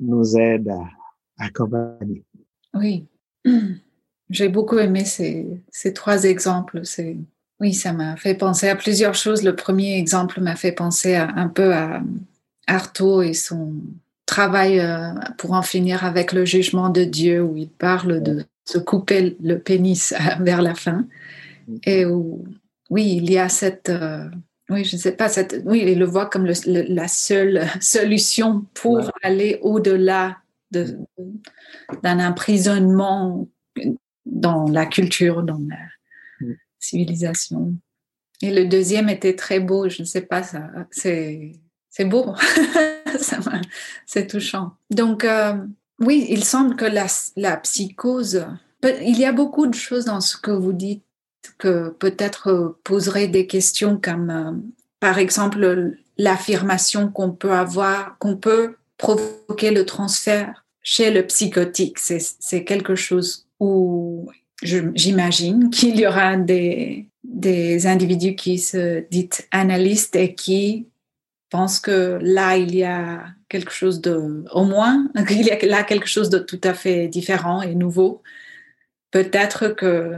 nous aident à accompagner. Oui, j'ai beaucoup aimé ces, ces trois exemples. C'est oui, ça m'a fait penser à plusieurs choses. Le premier exemple m'a fait penser un peu à Artaud et son travail euh, pour en finir avec le jugement de Dieu, où il parle de se couper le pénis vers la fin. Mm. Et où, oui, il y a cette. Oui, je ne sais pas, cette, oui, il le voit comme la seule solution pour aller au-delà d'un emprisonnement dans la culture, dans la, civilisation. Et le deuxième était très beau, je ne sais pas, ça, c'est, c'est beau, c'est touchant. Donc, euh, oui, il semble que la, la psychose, il y a beaucoup de choses dans ce que vous dites que peut-être poseraient des questions comme, euh, par exemple, l'affirmation qu'on peut avoir, qu'on peut provoquer le transfert chez le psychotique. C'est, quelque chose où j'imagine qu'il y aura des, des individus qui se disent analystes et qui pensent que là, il y a quelque chose de, au moins, il y a là quelque chose de tout à fait différent et nouveau. Peut-être que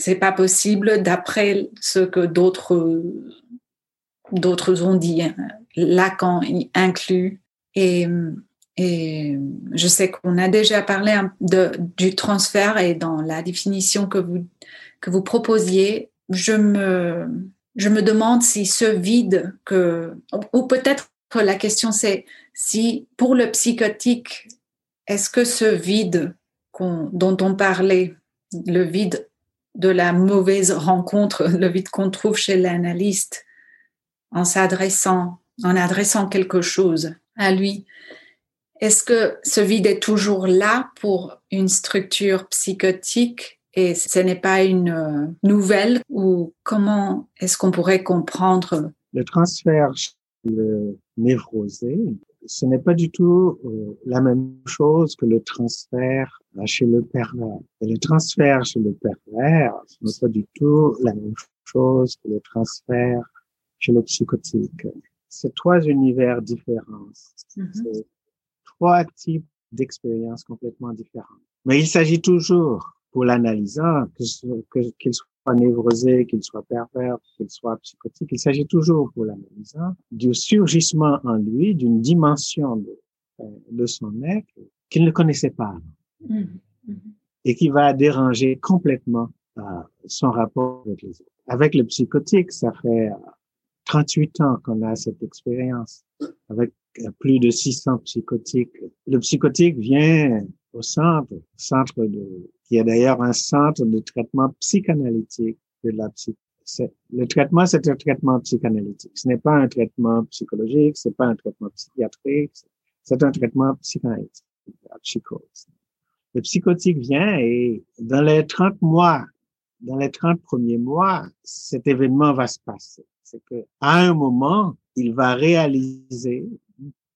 c'est pas possible d'après ce que d'autres, d'autres ont dit. Lacan inclut et je sais qu'on a déjà parlé de, du transfert et dans la définition que vous, que vous proposiez, je me, je me demande si ce vide que, ou peut-être la question c'est si pour le psychotique, est-ce que ce vide dont on parlait, le vide de la mauvaise rencontre, le vide qu'on trouve chez l'analyste en s'adressant, en adressant quelque chose à lui, est-ce que ce vide est toujours là pour une structure psychotique et ce n'est pas une euh, nouvelle ou comment est-ce qu'on pourrait comprendre? Le transfert chez le névrosé, ce n'est pas du tout euh, la même chose que le transfert chez le pervers. Et le transfert chez le pervers, ce n'est pas du tout la même chose que le transfert chez le psychotique. C'est trois univers différents. Mm-hmm trois types d'expériences complètement différentes. Mais il s'agit toujours, pour l'analysant, qu'il soit névrosé, qu'il soit pervers, qu'il soit psychotique, il s'agit toujours pour l'analysant du surgissement en lui d'une dimension de, euh, de son être qu'il ne connaissait pas mmh. Mmh. et qui va déranger complètement euh, son rapport avec les autres. Avec le psychotique, ça fait 38 ans qu'on a cette expérience. Avec plus de 600 psychotiques. Le psychotique vient au centre, qui est d'ailleurs un centre de traitement psychanalytique de la psy. Le traitement, c'est un traitement psychanalytique. Ce n'est pas un traitement psychologique, c'est pas un traitement psychiatrique, c'est un traitement psychanalytique, la psychose. Le psychotique vient et dans les 30 mois, dans les 30 premiers mois, cet événement va se passer. C'est que à un moment, il va réaliser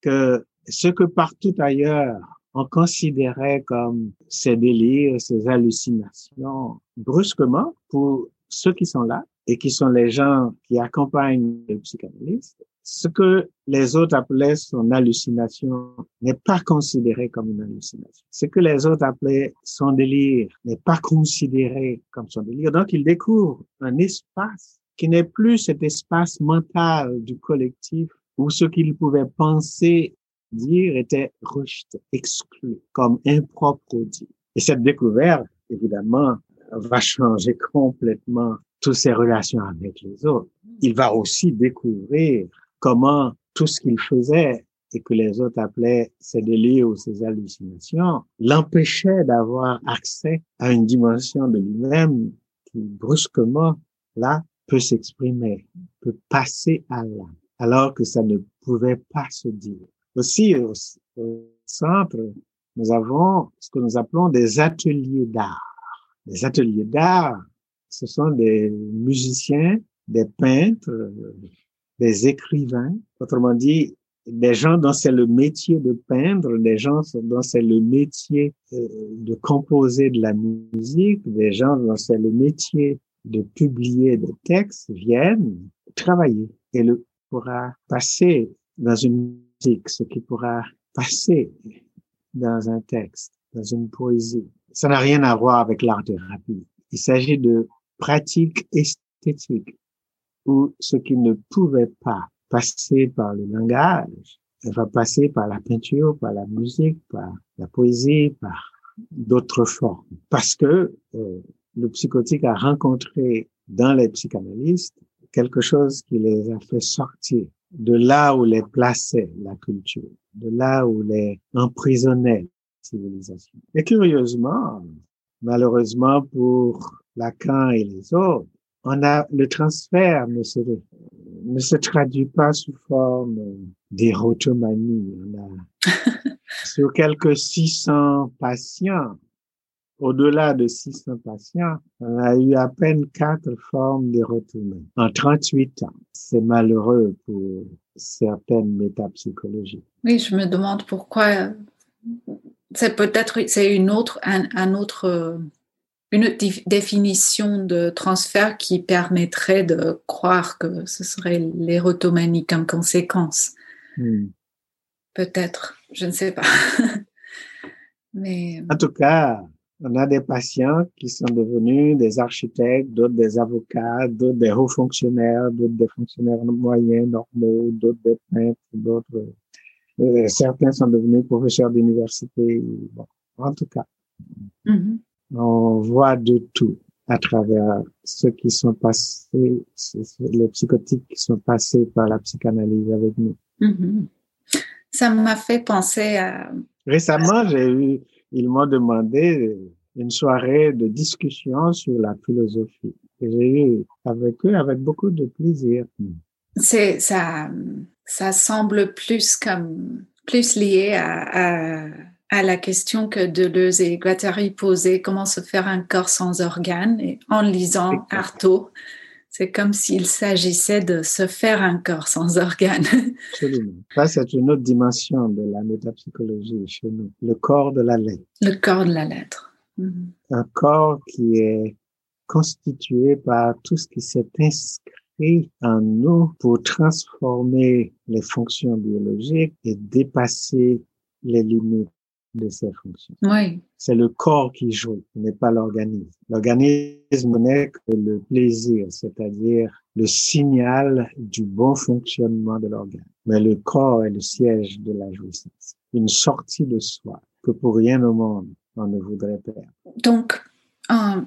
que ce que partout ailleurs on considérait comme ses délires, ses hallucinations, brusquement, pour ceux qui sont là et qui sont les gens qui accompagnent le psychanalyste, ce que les autres appelaient son hallucination n'est pas considéré comme une hallucination. Ce que les autres appelaient son délire n'est pas considéré comme son délire. Donc, il découvre un espace qui n'est plus cet espace mental du collectif où ce qu'il pouvait penser, dire était rejeté, exclu, comme impropre au dire. Et cette découverte, évidemment, va changer complètement toutes ses relations avec les autres. Il va aussi découvrir comment tout ce qu'il faisait et que les autres appelaient ses délires ou ses hallucinations l'empêchait d'avoir accès à une dimension de lui-même qui brusquement, là, peut s'exprimer, peut passer à là, alors que ça ne pouvait pas se dire. Aussi, au, au centre, nous avons ce que nous appelons des ateliers d'art. Les ateliers d'art, ce sont des musiciens, des peintres, des écrivains, autrement dit, des gens dont c'est le métier de peindre, des gens dont c'est le métier euh, de composer de la musique, des gens dont c'est le métier de publier des textes viennent travailler et le pourra passer dans une musique, ce qui pourra passer dans un texte, dans une poésie. Ça n'a rien à voir avec l'art-thérapie. Il s'agit de pratiques esthétiques où ce qui ne pouvait pas passer par le langage, va passer par la peinture, par la musique, par la poésie, par d'autres formes. Parce que euh, le psychotique a rencontré dans les psychanalystes quelque chose qui les a fait sortir de là où les plaçait la culture, de là où les emprisonnait civilisation. Et curieusement, malheureusement pour Lacan et les autres, on a le transfert ne se, ne se traduit pas sous forme d'érotomanie. On a sur quelques 600 patients, au-delà de 600 patients, on a eu à peine quatre formes d'érotomanie en 38 ans. C'est malheureux pour certaines métapsychologies. Oui, je me demande pourquoi. C'est peut-être c'est une autre un, un autre une définition de transfert qui permettrait de croire que ce serait l'érotomanie comme conséquence. Hmm. Peut-être, je ne sais pas. Mais... En tout cas, on a des patients qui sont devenus des architectes, d'autres des avocats, d'autres des hauts fonctionnaires, d'autres des fonctionnaires moyens, normaux, d'autres des peintres, d'autres. Euh, certains sont devenus professeurs d'université. Bon, en tout cas. Mm-hmm on voit de tout à travers ceux qui sont passés, les psychotiques qui sont passés par la psychanalyse avec nous. Mm-hmm. Ça m'a fait penser à... Récemment, j'ai eu, ils m'ont demandé une soirée de discussion sur la philosophie. J'ai eu avec eux avec beaucoup de plaisir. C'est ça, ça semble plus comme plus lié à à la question que Deleuze et Guattari posaient, comment se faire un corps sans organes, et en lisant Artaud, c'est comme s'il s'agissait de se faire un corps sans organes. Absolument. Ça, c'est une autre dimension de la métapsychologie chez nous. Le corps de la lettre. Le corps de la lettre. Mhm. Un corps qui est constitué par tout ce qui s'est inscrit en nous pour transformer les fonctions biologiques et dépasser les limites de ses fonctions. Oui. C'est le corps qui joue, ce n'est pas l'organisme. L'organisme n'est que le plaisir, c'est-à-dire le signal du bon fonctionnement de l'organe. Mais le corps est le siège de la jouissance, une sortie de soi que pour rien au monde on ne voudrait perdre. Donc,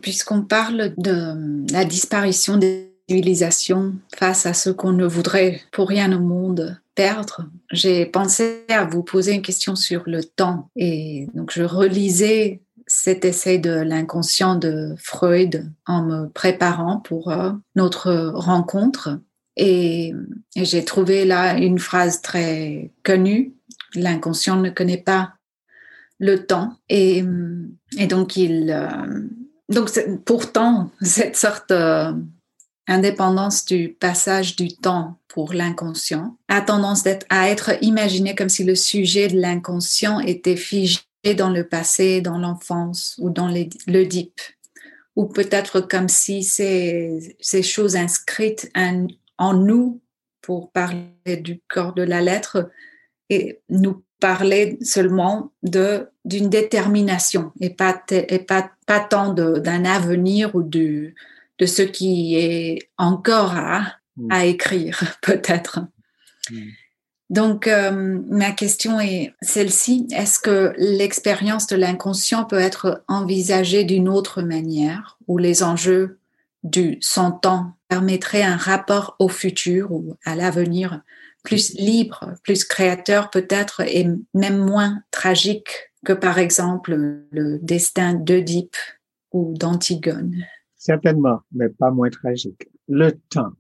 puisqu'on parle de la disparition des civilisations face à ce qu'on ne voudrait pour rien au monde perdre, j'ai pensé à vous poser une question sur le temps. Et donc, je relisais cet essai de l'inconscient de Freud en me préparant pour euh, notre rencontre. Et, j'ai trouvé là une phrase très connue. L'inconscient ne connaît pas le temps. Et, et donc, il, donc pourtant, cette sorte d'indépendance du passage du temps pour l'inconscient a tendance à être imaginé comme si le sujet de l'inconscient était figé dans le passé, dans l'enfance ou dans deep. Ou peut-être comme si ces, choses inscrites en, en nous, pour parler du corps de la lettre, et nous parler seulement de d'une détermination et pas et pas pas tant d'un avenir ou de de ce qui est encore à mm. à écrire peut-être. Mm. Donc euh, ma question est celle-ci est-ce que l'expérience de l'inconscient peut être envisagée d'une autre manière où les enjeux du son temps permettraient un rapport au futur ou à l'avenir plus libre, plus créateur peut-être et même moins tragique que par exemple le destin d'Oedipe ou d'Antigone? Certainement, mais pas moins tragique. Le temps.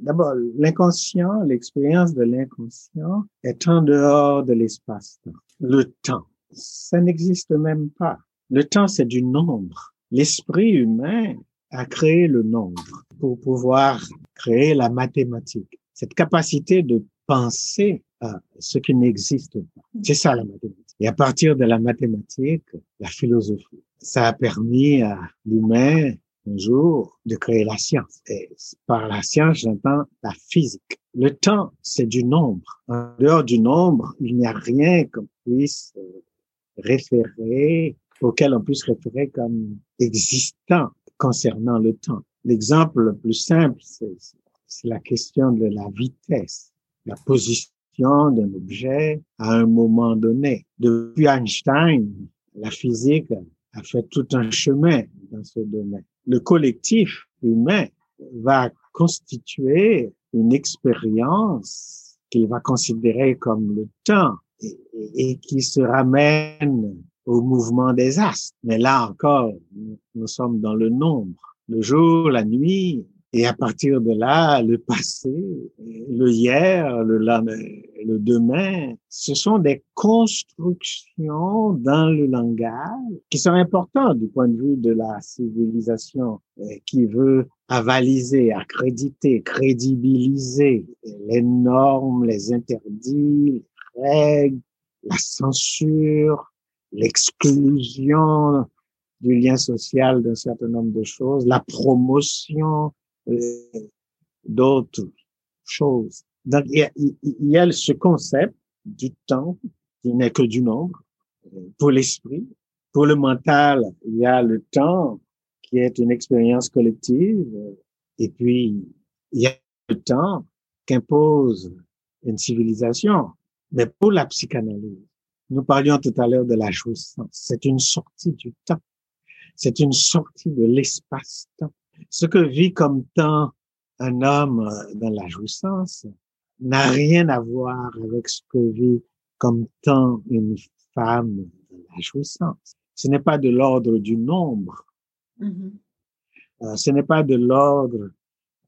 D'abord, l'inconscient, l'expérience de l'inconscient est en dehors de l'espace-temps. Le temps, ça n'existe même pas. Le temps, c'est du nombre. L'esprit humain a créé le nombre pour pouvoir créer la mathématique cette capacité de penser à ce qui n'existe pas. C'est ça la mathématique. Et à partir de la mathématique, la philosophie, ça a permis à l'humain un jour de créer la science. Et par la science, j'entends la physique. Le temps, c'est du nombre. En dehors du nombre, il n'y a rien qu'on puisse euh, référer, auquel on puisse référer comme existant concernant le temps. L'exemple le plus simple, c'est c'est la question de la vitesse, la position d'un objet à un moment donné. Depuis Einstein, la physique a fait tout un chemin dans ce domaine. Le collectif humain va constituer une expérience qu'il va considérer comme le temps et, qui se ramène au mouvement des astres. Mais là encore, nous sommes dans le nombre. Le jour, la nuit, et à partir de là, le passé, le hier, le, le demain, ce sont des constructions dans le langage qui sont importantes du point de vue de la civilisation euh, qui veut avaliser, accréditer, crédibiliser les normes, les interdits, les règles, la censure, l'exclusion du lien social d'un certain nombre de choses, la promotion d'autres choses. Donc, il y, a, ce concept du temps qui n'est que du nombre pour l'esprit. Pour le mental, il y a le temps qui est une expérience collective. Et puis, il y a le temps qu'impose une civilisation. Mais pour la psychanalyse, nous parlions tout à l'heure de la jouissance. C'est une sortie du temps. C'est une sortie de l'espace-temps. Ce que vit comme temps un homme euh, dans la jouissance n'a rien à voir avec ce que vit comme temps une femme dans la jouissance. Ce n'est pas de l'ordre du nombre. Mm-hmm. Euh, ce n'est pas de l'ordre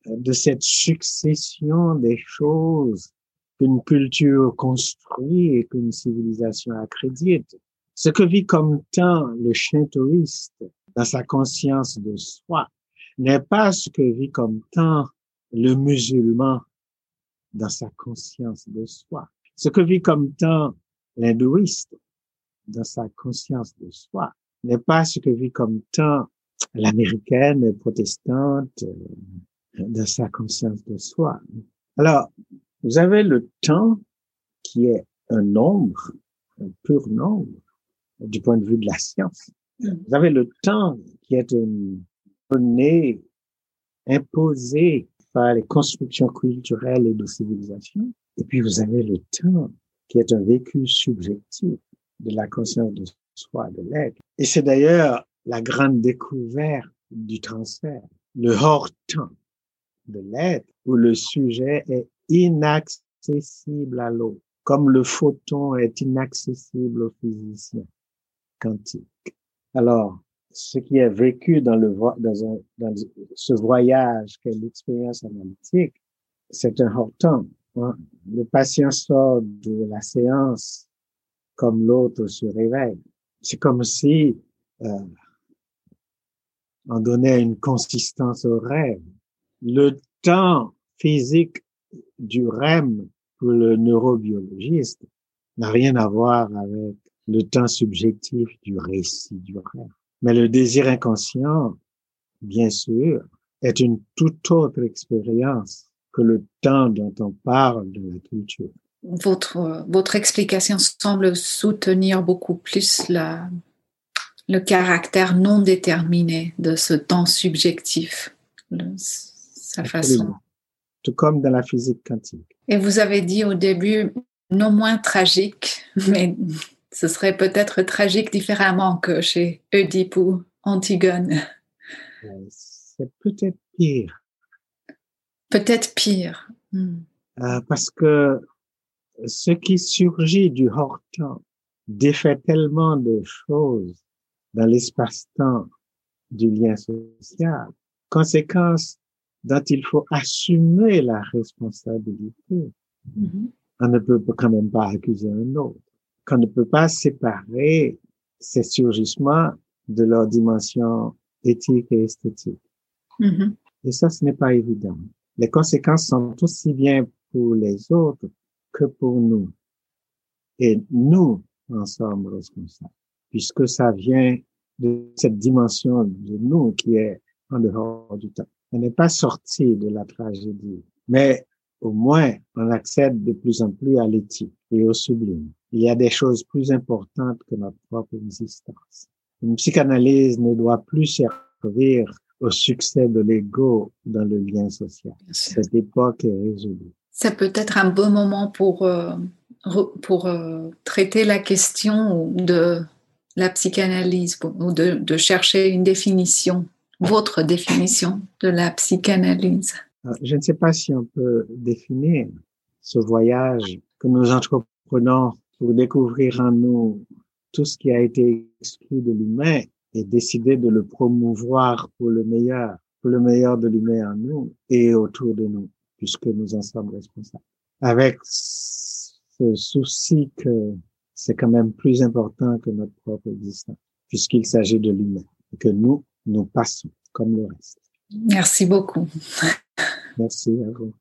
euh, de cette succession des choses qu'une culture construit et qu'une civilisation accrédite. Ce que vit comme temps le chien touriste dans sa conscience de soi, n'est pas ce que vit comme temps le musulman dans sa conscience de soi. Ce que vit comme temps l'hindouiste dans sa conscience de soi n'est pas ce que vit comme temps l'américaine protestante euh, dans sa conscience de soi. Alors, vous avez le temps qui est un nombre, un pur nombre, du point de vue de la science. Vous avez le temps qui est une donné, imposé par les constructions culturelles et de civilisation. Et puis vous avez le temps qui est un vécu subjectif de la conscience de soi, de l'être. Et c'est d'ailleurs la grande découverte du transfert, le hors-temps de l'être, où le sujet est inaccessible à l'autre, comme le photon est inaccessible au physicien quantique. Alors, ce qui est vécu dans, le, dans, un, dans ce voyage qu'est l'expérience analytique, c'est un. Hein. Le patient sort de la séance comme l'autre se réveille. C'est comme si euh, on donnait une consistance au rêve. Le temps physique du REM pour le neurobiologiste n'a rien à voir avec le temps subjectif du récit du rêve. Mais le désir inconscient, bien sûr, est une toute autre expérience que le temps dont on parle de la culture. Votre, votre explication semble soutenir beaucoup plus la, le caractère non déterminé de ce temps subjectif, sa façon. Tout comme dans la physique quantique. Et vous avez dit au début, non moins tragique, mais ce serait peut-être tragique différemment que chez Oedipe ou Antigone. C'est peut-être pire. Peut-être pire. Hmm. Euh, parce que ce qui surgit du hors-temps défait tellement de choses dans l'espace-temps du lien social, conséquence dont il faut assumer la responsabilité. Mm-hmm. On ne peut quand même pas accuser un autre. Qu'on ne peut pas séparer ces surgissements de leur dimension éthique et esthétique. Mm-hmm. Et ça, ce n'est pas évident. Les conséquences sont aussi bien pour les autres que pour nous. Et nous en sommes responsables, puisque ça vient de cette dimension de nous qui est en dehors du temps. On n'est pas sorti de la tragédie, mais au moins on accède de plus en plus à l'éthique et au sublime. Il y a des choses plus importantes que notre propre existence. Une psychanalyse ne doit plus servir au succès de l'ego dans le lien social. Cette époque est résolue. Ça peut être un bon moment pour, euh, pour euh, traiter la question de la psychanalyse ou de, de, chercher une définition, votre définition de la psychanalyse. Euh, je ne sais pas si on peut définir ce voyage que nous entreprenons pour découvrir en nous tout ce qui a été exclu de l'humain et décider de le promouvoir pour le meilleur, pour le meilleur de l'humain en nous et autour de nous, puisque nous en sommes responsables. Avec ce souci que c'est quand même plus important que notre propre existence, puisqu'il s'agit de l'humain et que nous, nous passons comme le reste. Merci beaucoup. Merci à vous.